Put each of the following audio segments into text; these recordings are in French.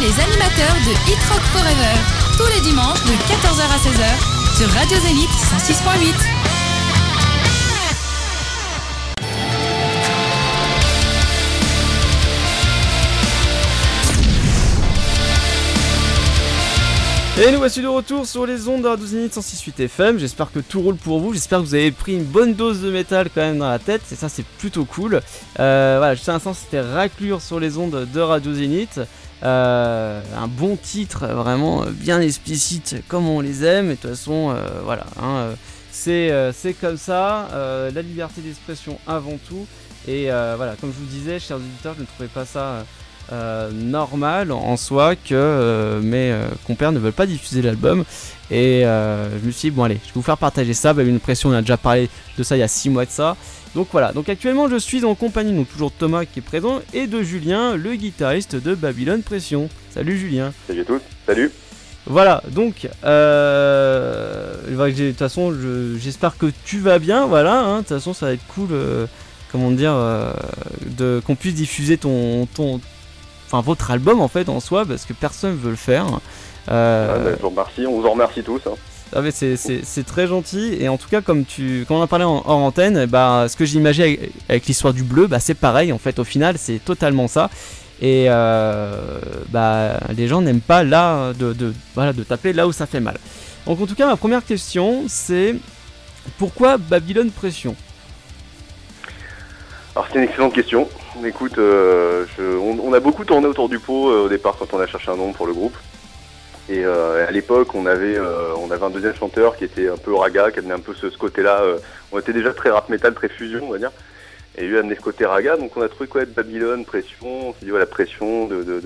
les animateurs de Hit Rock Forever, tous les dimanches de 14h à 16h sur Radio Zénith 106.8. Et nous voici de retour sur les ondes de Radio Zénith 106.8 FM. J'espère que tout roule pour vous. J'espère que vous avez pris une bonne dose de métal quand même dans la tête. Et ça, c'est plutôt cool. Euh, voilà, juste un instant, c'était Raclure sur les ondes de Radio Zénith. Euh, un bon titre, vraiment bien explicite comme on les aime. Et de toute façon, euh, voilà, hein, c'est comme ça. la liberté d'expression avant tout. Et voilà, comme je vous disais, chers auditeurs, je ne trouvais pas ça euh, normal en soi que euh, mes euh, compères ne veulent pas diffuser l'album. Et je me suis dit, bon allez, je vais vous faire partager ça. Bah, une pression, on a déjà parlé de ça il y a 6 mois de ça. Donc voilà, donc actuellement je suis en compagnie, donc toujours Thomas qui est présent, et de Julien, le guitariste de Babylone Pression. Salut Julien. Salut à tous, salut. Voilà, donc, de toute façon, j'espère que tu vas bien, voilà, hein. de toute façon ça va être cool, comment dire, de qu'on puisse diffuser ton, ton, enfin votre album en fait en soi parce que personne veut le faire. Euh... Bah, je vous remercie, on vous en remercie tous. Hein. Ah mais c'est très gentil et en tout cas comme tu quand on a parlé en, hors antenne, bah, ce que j'imaginais avec, l'histoire du bleu, bah, c'est pareil en fait au final c'est totalement ça et euh, bah, les gens n'aiment pas là de, de, voilà, de taper là où ça fait mal. Donc en tout cas ma première question c'est pourquoi Babylone Pression? Alors c'est une excellente question. Écoute, euh, on, a beaucoup tourné autour du pot euh, au départ quand on a cherché un nom pour le groupe. Et euh, à l'époque, on avait on avait un deuxième chanteur qui était un peu raga, qui amenait un peu ce, côté-là. on était déjà très rap metal, très fusion, on va dire. Et lui a amené ce côté raga, donc on a trouvé quoi être Babylone, pression. On s'est dit voilà pression de de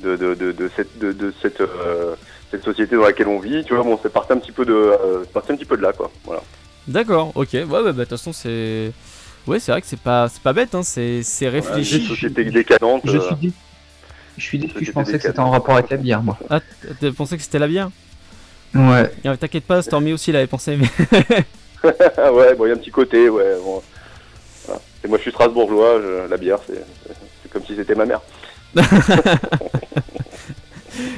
de de, de, cette de, cette société dans laquelle on vit. Tu vois, bon, c'est parti un petit peu de un petit peu de là, quoi. Voilà. D'accord, ok. Ouais, bah, de toute façon, c'est Ouais, c'est vrai que c'est pas, c'est pas bête, hein, c'est, réfléchi. Voilà, société décadente. Je suis, dit... je, suis dit... je pensais que c'était en rapport avec la bière, moi. Ah, tu pensais que c'était la bière? Ouais. T'inquiète pas, Stormy aussi l'avait pensé, mais. ouais, bon, il y a un petit côté, ouais. Bon. Et moi, je suis Strasbourgeois, la bière, c'est, c'est comme si c'était ma mère.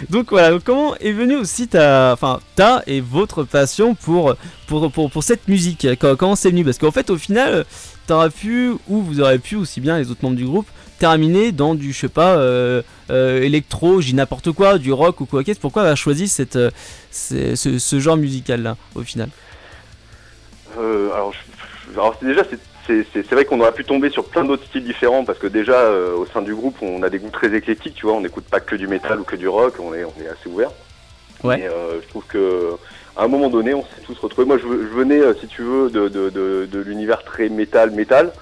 donc voilà, comment est venue aussi ta, enfin ta et votre passion pour pour, pour, pour cette musique? Comment c'est venu? Parce qu'en fait, au final, t'aurais pu, ou vous aurez pu, aussi bien les autres membres du groupe, terminer dans du, je sais pas, euh, euh, électro, j'ai n'importe quoi, du rock ou quoi qu'est-ce. Pourquoi avoir choisi cette, euh, ce, genre musical-là, au final? Alors, alors, déjà, c'est vrai qu'on aurait pu tomber sur plein d'autres styles différents parce que déjà au sein du groupe on a des goûts très éclectiques, tu vois, on n'écoute pas que du métal ou que du rock, on est, on est assez ouvert. Ouais. Et je trouve que à un moment donné, on s'est tous retrouvés. Moi, je, venais, euh, si tu veux, de, de, de, de l'univers très métal, métal.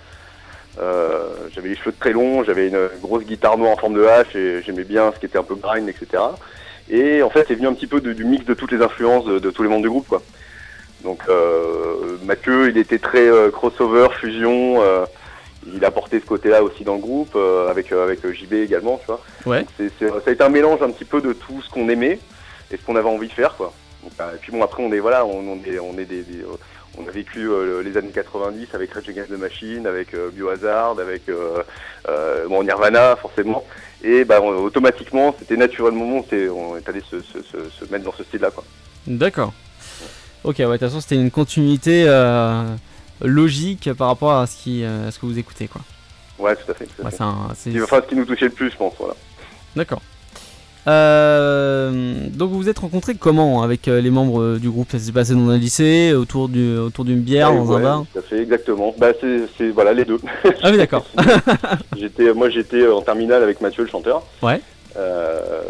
Euh, j'avais les cheveux très longs, j'avais une grosse guitare noire en forme de hache et j'aimais bien ce qui était un peu grind, etc. Et en fait, c'est venu un petit peu du mix de toutes les influences de, tous les membres du groupe, quoi. Donc, euh, Mathieu, il était très euh, crossover, fusion. Euh, il a porté ce côté-là aussi dans le groupe, avec avec JB également, tu vois. Ouais. c'est ça a été un mélange un petit peu de tout ce qu'on aimait et ce qu'on avait envie de faire, quoi. Bah, et puis bon, après, on est, voilà, on, est, on est des, euh, on a vécu euh, les années 90 avec Rage Against the Machine, avec euh, Biohazard, avec bon, Nirvana forcément. Et bah, automatiquement, c'était naturellement, on est allé se, se, se, mettre dans ce style-là. quoi. D'accord. Ok, ouais, de toute façon, c'était une continuité logique par rapport à ce, qui, ce que vous écoutez. quoi. Ouais, tout à fait. Tout à fait. c'est enfin, ce qui nous touchait le plus, je pense. Voilà. D'accord. Euh, donc vous vous êtes rencontrés comment avec euh, les membres euh, du groupe? Ça s'est passé dans un lycée, autour du autour d'une bière, dans un bar? Ça fait exactement. Bah c'est voilà les deux. Ah oui d'accord. j'étais moi j'étais en terminale avec Mathieu le chanteur. Ouais.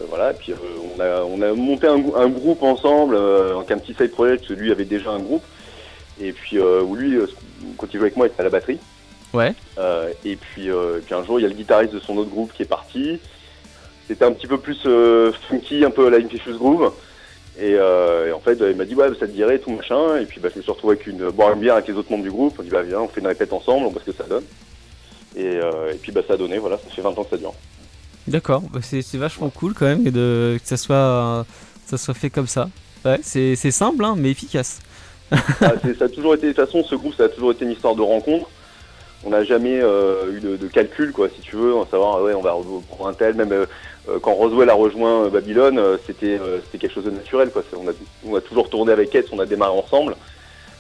voilà et puis on a on a monté un, un groupe ensemble en un petit side project parce que lui avait déjà un groupe et puis où lui quand il jouait avec moi il était à la batterie. Ouais. et puis et puis un jour il y a le guitariste de son autre groupe qui est parti. C'était un petit peu plus euh, funky, un peu la Infectious Groove. Euh, et, en fait, il m'a dit, ouais, ça te dirait, tout machin. Et puis, bah, je me suis retrouvé avec une, boire une bière avec les autres membres du groupe. On dit, bah, viens, on fait une répète ensemble, on voit ce que ça donne. Et, euh, et puis, bah, ça a donné, voilà, ça fait 20 ans que ça dure. D'accord, bah, c'est vachement cool quand même de, que ça soit, ça soit fait comme ça. Ouais, c'est simple, hein, mais efficace. ah, ça a toujours été, de toute façon, ce groupe, ça a toujours été une histoire de rencontre on n'a jamais euh, eu de, calcul, quoi, si tu veux, en savoir, ouais, on va prendre un tel, même euh, quand Roswell a rejoint Babylone, c'était c'était quelque chose de naturel. Quoi. On, a, on a toujours tourné avec Ed, on a démarré ensemble.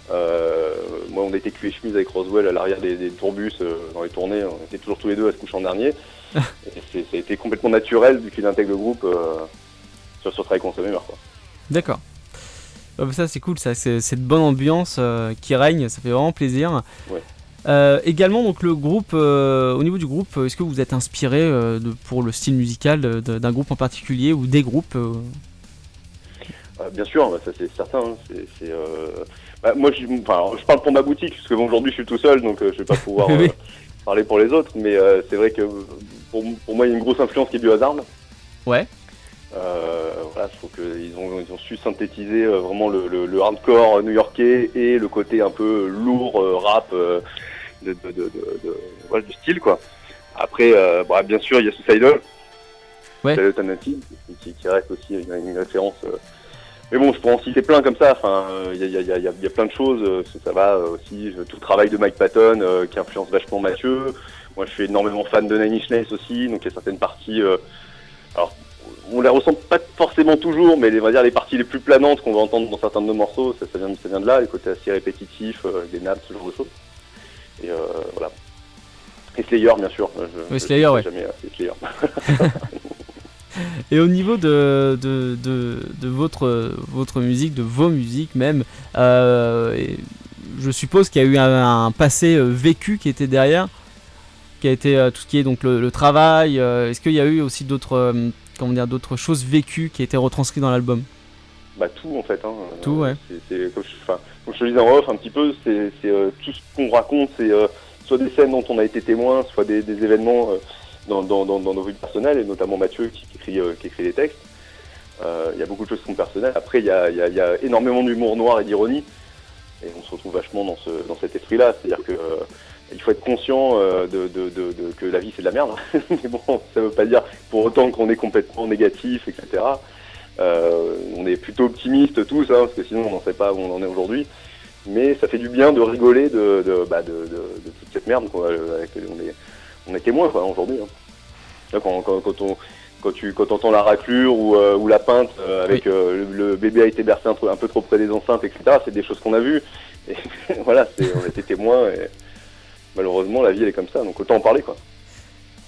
moi, on était cul et chemise avec Roswell à l'arrière des, des tourbus dans les tournées. On était toujours tous les deux à se coucher en dernier. et ça a été complètement naturel vu qu'il intègre le groupe sur, sur Travail Consommé. D'accord. ça c'est cool, ça cette bonne ambiance qui règne, ça fait vraiment plaisir. Ouais. Euh, également, donc le groupe, euh, au niveau du groupe, est-ce que vous êtes inspiré euh, de, pour le style musical d'un groupe en particulier ou des groupes Bien sûr, bah, ça c'est certain. Hein. Bah, moi, je, je, parle pour ma boutique, parce que aujourd'hui je suis tout seul, donc je vais pas pouvoir parler pour les autres. Mais c'est vrai que pour, moi, il y a une grosse influence qui est du hasard. Ouais. Voilà, je trouve qu'ils ont, ils ont su synthétiser vraiment le, le, hardcore new-yorkais et le côté un peu lourd rap de, de, de, du style quoi. Après, euh, bah, bien sûr, il y a Suicidal, ouais. qui, qui, reste aussi une, référence. Euh. Mais bon, je pourrais en citer plein comme ça. Enfin, il y a, y, a, y, a, y a, plein de choses. Ça va aussi. Tout le travail de Mike Patton qui influence vachement Mathieu. Moi, je suis énormément fan de Nine Inch aussi. Donc, il y a certaines parties. alors, on les ressent pas forcément toujours, mais on va dire les parties les plus planantes qu'on va entendre dans certains de nos morceaux, ça, ça, vient, ça vient de là, les côtés assez répétitifs, des nappes, ce genre de choses. Et euh, voilà. Et Slayer, bien sûr. Je, oui, Slayer, ouais. Jamais, Slayer. Et au niveau de, de, de, votre, votre musique, de vos musiques même, euh, je suppose qu'il y a eu un, passé euh, vécu qui était derrière, qui a été tout ce qui est donc le, travail. Est-ce qu'il y a eu aussi d'autres comment dire d'autres choses vécues qui étaient retranscrites dans l'album Bah tout en fait. Hein. Tout ouais. C'est, comme je te disais en off un petit peu, c'est euh, tout ce qu'on raconte, c'est euh, soit des scènes dont on a été témoin, soit des, événements euh, dans, nos vies personnelles, et notamment Mathieu qui, écrit, qui écrit les textes. Il y a beaucoup de choses qui sont personnelles. Après, il y a, énormément d'humour noir et d'ironie, et on se retrouve vachement dans, ce, dans cet esprit-là. C'est-à-dire que il faut être conscient de, que la vie c'est de la merde. Mais bon, ça veut pas dire pour autant qu'on est complètement négatif, etc. Euh, on est plutôt optimistes tous, hein, parce que sinon on n'en sait pas où on en est aujourd'hui. Mais ça fait du bien de rigoler de, de, bah, de, toute cette merde quoi, avec, on, est, on est témoins aujourd'hui. Hein. Quand, quand, quand, on, quand tu quand entends la raclure ou, euh, ou la pinte euh, avec le, bébé a été bercé un, un, peu trop près des enceintes, etc. C'est des choses qu'on a vues. Et voilà, on était témoins. Et malheureusement, la vie elle est comme ça. Donc autant en parler quoi.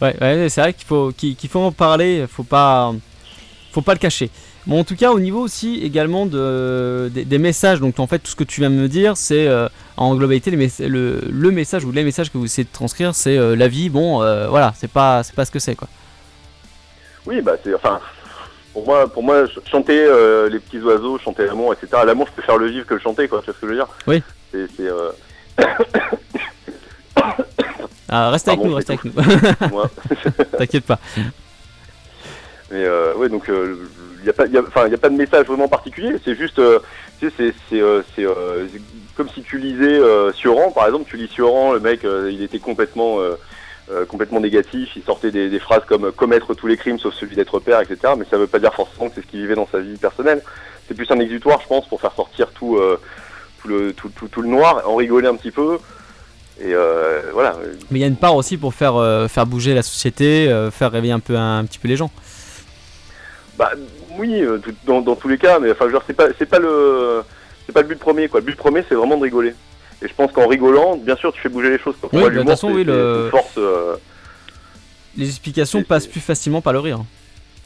Ouais, ouais c'est vrai qu'il faut qu'il faut en parler. Faut pas faut pas le cacher. Bon, en tout cas, au niveau aussi également de, des, messages, donc en fait, tout ce que tu viens de me dire, c'est euh, en globalité le, le, message ou les messages que vous essayez de transcrire, c'est euh, la vie, bon, euh, voilà, c'est pas, c'est pas ce que c'est quoi. Oui, bah c'est, enfin, pour moi, pour moi chanter les petits oiseaux, chanter l'amour, etc. L'amour, je faire le vivre que le chanter, quoi, tu vois ce que je veux dire? Oui. C'est. Ah, reste avec nous, reste avec nous. T'inquiète pas. Mais ouais, donc il n'y a, pas, a pas de message vraiment particulier, c'est juste, euh, tu sais, c'est euh, euh, comme si tu lisais Sioran, par exemple, tu lis Sioran, le mec, il était complètement, complètement négatif, il sortait des, phrases comme commettre tous les crimes sauf celui d'être père, etc. Mais ça ne veut pas dire forcément que c'est ce qu'il vivait dans sa vie personnelle. C'est plus un exutoire, je pense, pour faire sortir tout, tout, le, tout, tout, le noir, en rigoler un petit peu. Et voilà. Mais il y a une part aussi pour faire, faire bouger la société, faire réveiller un peu un, petit peu les gens. Bah, oui, euh, dans, tous les cas, mais enfin, genre, c'est pas, c'est pas le, c'est pas le but premier, quoi. Le but premier, c'est vraiment de rigoler. Et je pense qu'en rigolant, bien sûr, tu fais bouger les choses. Oui, de toute façon, oui, le... force, euh, les explications passent plus facilement par le rire.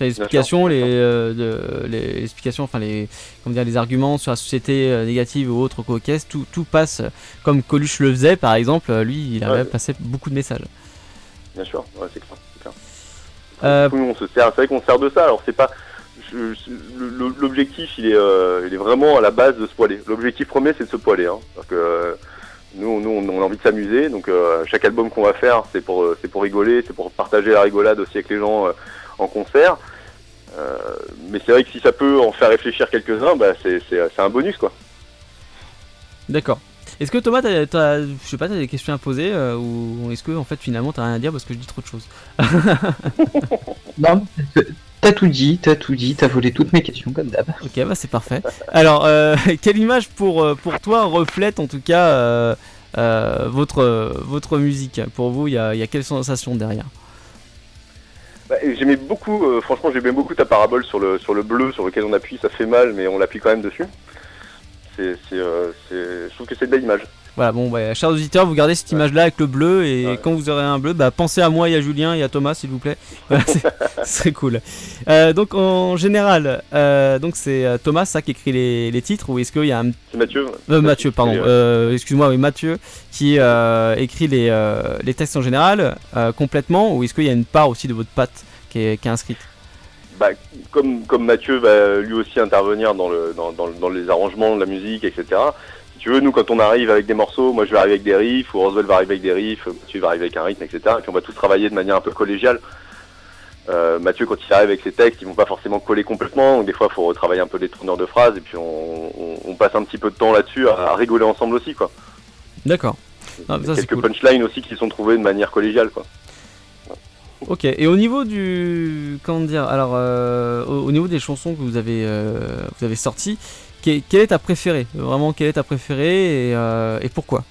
Les explications, les, euh, les, explications, enfin les, comment dire, les arguments sur la société négative ou autre tout, tout passe comme Coluche le faisait, par exemple. Lui, il avait passé beaucoup de messages. Bien sûr, ouais, c'est clair. C'est on se sert, c'est vrai qu'on sert de ça. Alors c'est pas, l'objectif, il, est, euh, il est vraiment à la base de se poiler. L'objectif premier, c'est de se poiler. Hein, parce que euh, nous, nous, on a envie de s'amuser. Donc, euh, chaque album qu'on va faire, c'est pour, c'est pour rigoler, c'est pour partager la rigolade aussi avec les gens en concert. mais c'est vrai que si ça peut en faire réfléchir quelques-uns, bah, c'est, un bonus, quoi. D'accord. Est-ce que Thomas, t'as, je sais pas, t'as des questions à poser ou est-ce que en fait finalement t'as rien à dire parce que je dis trop de choses Non, T'as tout dit, t'as tout dit, t'as volé toutes mes questions comme d'hab. Ok, bah c'est parfait. Alors, euh, quelle image pour, euh, pour toi reflète en tout cas euh, votre, votre musique? Pour vous, il y a, y a, quelle sensation derrière? Bah, j'aimais beaucoup, euh, franchement, j'aimais beaucoup ta parabole sur le, sur le bleu sur lequel on appuie. Ça fait mal, mais on l'appuie quand même dessus. C'est, euh, je trouve que c'est de belle image. Voilà, bon, bah, chers auditeurs, vous gardez cette image-là avec le bleu et Ouais. quand vous aurez un bleu, bah, pensez à moi et à Julien et à Thomas, s'il vous plaît. Voilà, ce serait cool. Euh, donc, en général, euh, donc c'est euh, Thomas ça qui écrit les, les titres ou est-ce qu'il y a un C'est Mathieu. Euh, Mathieu, pardon. Excuse-moi, oui, Mathieu, qui écrit les, les textes en général complètement, ou est-ce qu'il y a une part aussi de votre patte qui est, qui est inscrite? Bah, comme, comme Mathieu va lui aussi intervenir dans, le, dans, dans, dans les arrangements de la musique, etc. Tu veux, nous, quand on arrive avec des morceaux, moi je vais arriver avec des riffs, ou Roswell va arriver avec des riffs, Mathieu va arriver avec un rythme, etc. Et puis on va tous travailler de manière un peu collégiale. Euh, Mathieu, quand il arrive avec ses textes, ils vont pas forcément coller complètement, donc des fois il faut retravailler un peu les tourneurs de phrases, et puis on, on, on passe un petit peu de temps là-dessus à, à rigoler ensemble aussi, quoi. D'accord. Ah, quelques cool. punchlines aussi qui sont trouvées de manière collégiale, quoi. Ok. Et au niveau du. Comment dire Alors, euh, au, au niveau des chansons que vous avez, euh, vous avez sorties, quelle est ta préférée? Vraiment, quelle est ta préférée et, euh, et pourquoi?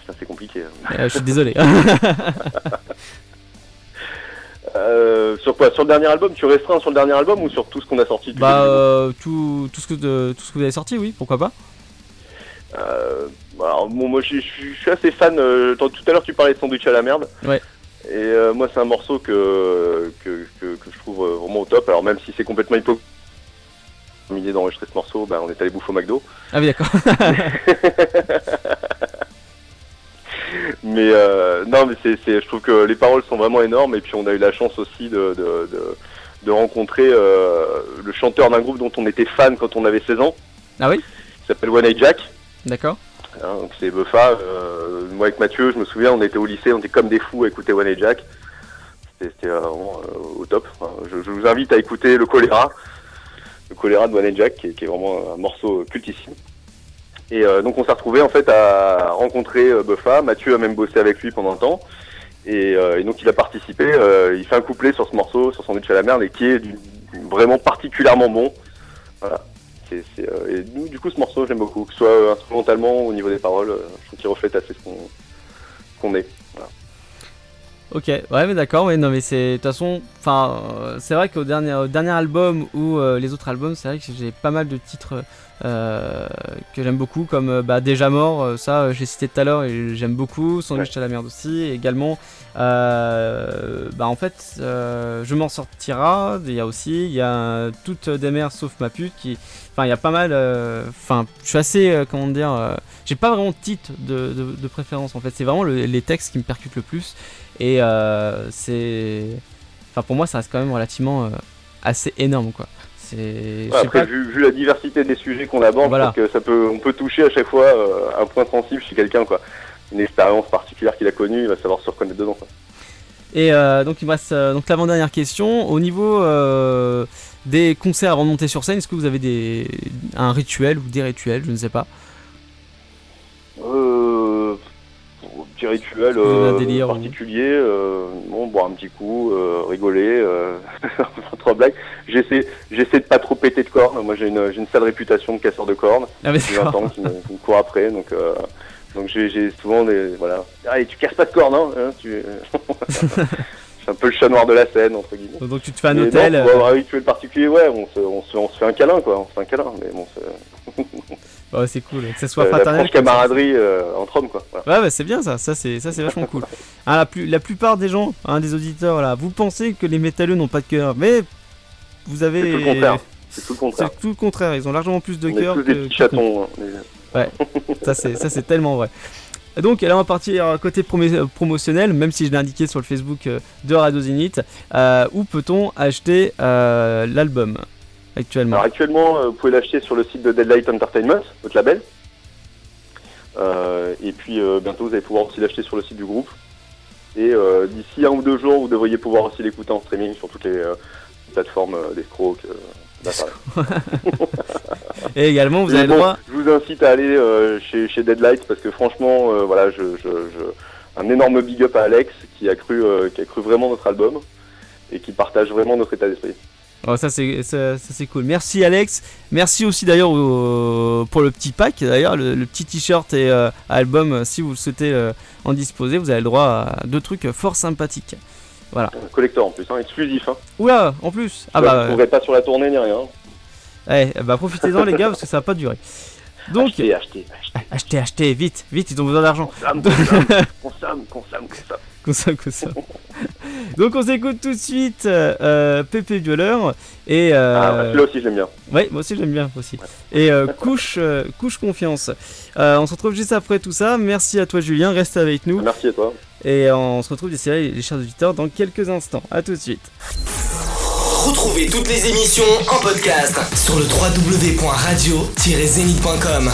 Putain, c'est compliqué. hein. Euh, Je suis désolé. Euh, sur quoi? Sur le dernier album? Tu restreins sur le dernier album ou sur tout ce qu'on a sorti bah, euh, tout, tout, ce que, de- tout ce que vous avez sorti, oui, pourquoi pas alors, bon, moi, je, suis assez fan. tout à l'heure, tu parlais de Sandwich à la merde. Ouais. Et moi, c'est un morceau que, que, que, que je trouve vraiment au top. Alors, même si c'est complètement hypocrite, comme idée d'enregistrer ce morceau, bah, on est allé bouffer au McDo. Ah oui, d'accord. Mais euh, non, mais c'est, c'est, je trouve que les paroles sont vraiment énormes. Et puis, on a eu la chance aussi de, de, de, de rencontrer euh, le chanteur d'un groupe dont on était fan quand on avait 16 ans. Ah oui? Il s'appelle One Eye Jack. D'accord. Hein, donc c'est Buffa. Euh, moi avec Mathieu, je me souviens, on était au lycée, on était comme des fous à écouter One Eye Jack. C'était c'était, vraiment au top. Je vous invite à écouter le choléra, le choléra de One Jack, qui est, vraiment un morceau cultissime. Et euh, donc on s'est retrouvé en fait à rencontrer euh, Buffa. Mathieu a même bossé avec lui pendant un temps. Et, euh, et donc il a participé. euh, il fait un couplet sur ce morceau, sur Sandwich à la merde, et qui est vraiment particulièrement bon. Voilà. Euh, et nous, du coup, ce morceau, j'aime beaucoup. Que ce soit euh, instrumentalement ou au niveau des paroles, je trouve qu'il reflète assez ce qu'on est. Ok, ouais, mais d'accord, ouais, non, mais c'est. De toute façon, enfin, euh, c'est vrai qu'au dernier, au dernier album ou euh, les autres albums, c'est vrai que j'ai pas mal de titres euh, que j'aime beaucoup, comme bah, Déjà Mort, ça, j'ai cité tout à l'heure et j'aime beaucoup. Sandwich à la merde aussi, et également, bah, en fait, Je m'en sortira, il y a aussi, il y a Toutes des mères sauf ma pute qui. Enfin, il y a pas mal. Enfin, je suis assez. comment dire. j'ai pas vraiment de titre de, de- de préférence en fait, c'est vraiment le- les textes qui me percutent le plus. Et euh, c'est. Enfin, pour moi, ça reste quand même relativement euh, assez énorme, quoi. C'est. je sais Après, pas- vu, vu la diversité des sujets qu'on aborde, Voilà. que ça peut, on peut toucher à chaque fois euh, un point sensible chez quelqu'un, quoi. Une expérience particulière qu'il a connue, il va savoir se reconnaître dedans. Quoi. Et euh, donc, il me reste donc l'avant-dernière question. Au niveau des concerts avant de monter sur scène, est-ce que vous avez des, un rituel ou des rituels Je ne sais pas. Petit rituel euh, particulier, euh, bon, boire un petit coup, euh, rigoler, euh, trois blagues. J'essaie, j'essaie de pas trop péter de cornes. Moi, j'ai une, j'ai une sale réputation de casseur de cornes. Ah, mais J'ai 20 d'accord. ans qui me, qui me court après, donc euh, donc j'ai, j'ai souvent des voilà. Allez, tu casses pas de cornes, hein, hein, tu. suis un peu le chat noir de la scène entre guillemets. Donc, tu te fais un Mais non, hôtel. pour euh, avoir un rituel particulier, ouais, on se, on se, on se fait un câlin, quoi. On se fait un câlin, mais bon, c'est, ouais, c'est cool. Que ça soit euh, la fraternel. ça. camaraderie euh, entre hommes, quoi. Voilà. Ouais, bah, c'est bien ça, ça c'est ça c'est vachement cool. Hein, la, plus, la plupart des gens, hein, des auditeurs, là, vous pensez que les métalleux n'ont pas de cœur, mais vous avez. C'est tout le contraire. C'est tout le contraire. C'est tout le contraire, ils ont largement plus de cœur que. des petits chatons. hein, mais- Ça c'est ça c'est tellement vrai. Donc là on va partir côté promotionnel, même si je l'ai indiqué sur le Facebook euh, de Radio. Euh, où peut-on acheter euh, l'album? Actuellement Alors actuellement, euh, vous pouvez l'acheter sur le site de Deadlight Entertainment, notre label. Euh, et puis euh, bientôt, vous allez pouvoir aussi l'acheter sur le site du groupe. Et d'ici un ou deux jours, vous devriez pouvoir aussi l'écouter en streaming sur toutes les plateformes d'escrocs. euh, d'Internet. Et également vous Et avez le droit. Je vous incite à aller euh, chez, chez Deadlight parce que franchement, euh, voilà, je, je, je- un énorme big up à Alex qui a cru, euh, qui a cru vraiment notre album et qui partage vraiment notre état d'esprit. Oh, ça c'est ça, ça, c'est cool. Merci Alex. Merci aussi d'ailleurs au- pour le petit pack d'ailleurs le, le petit t-shirt et euh, album euh, si vous le souhaitez euh, en disposer, vous avez le droit à deux trucs fort sympathiques. Voilà. Collector en plus, hein, exclusif. Hein. Oula, en plus. Ah bah. Vous pas sur la tournée ni rien. Eh, bah profitez-en les gars parce que ça va pas durer. Donc, achetez, achetez, achetez, achetez, vite, vite, ils ont besoin d'argent. Consomme, consomme, consomme, consomme, consomme. consomme, Donc on s'écoute tout de suite euh, Pépé Violeur et euh, ah, celui-là aussi j'aime bien. Ouais, moi aussi j'aime bien aussi. Et euh, couche, euh, couche confiance. Euh, on se retrouve juste après tout ça. Merci à toi Julien, reste avec nous. Merci à toi. Et on se retrouve d'ici là les chers auditeurs dans quelques instants. À tout de suite. Retrouvez toutes les émissions en podcast sur le www.radio-zénith.com.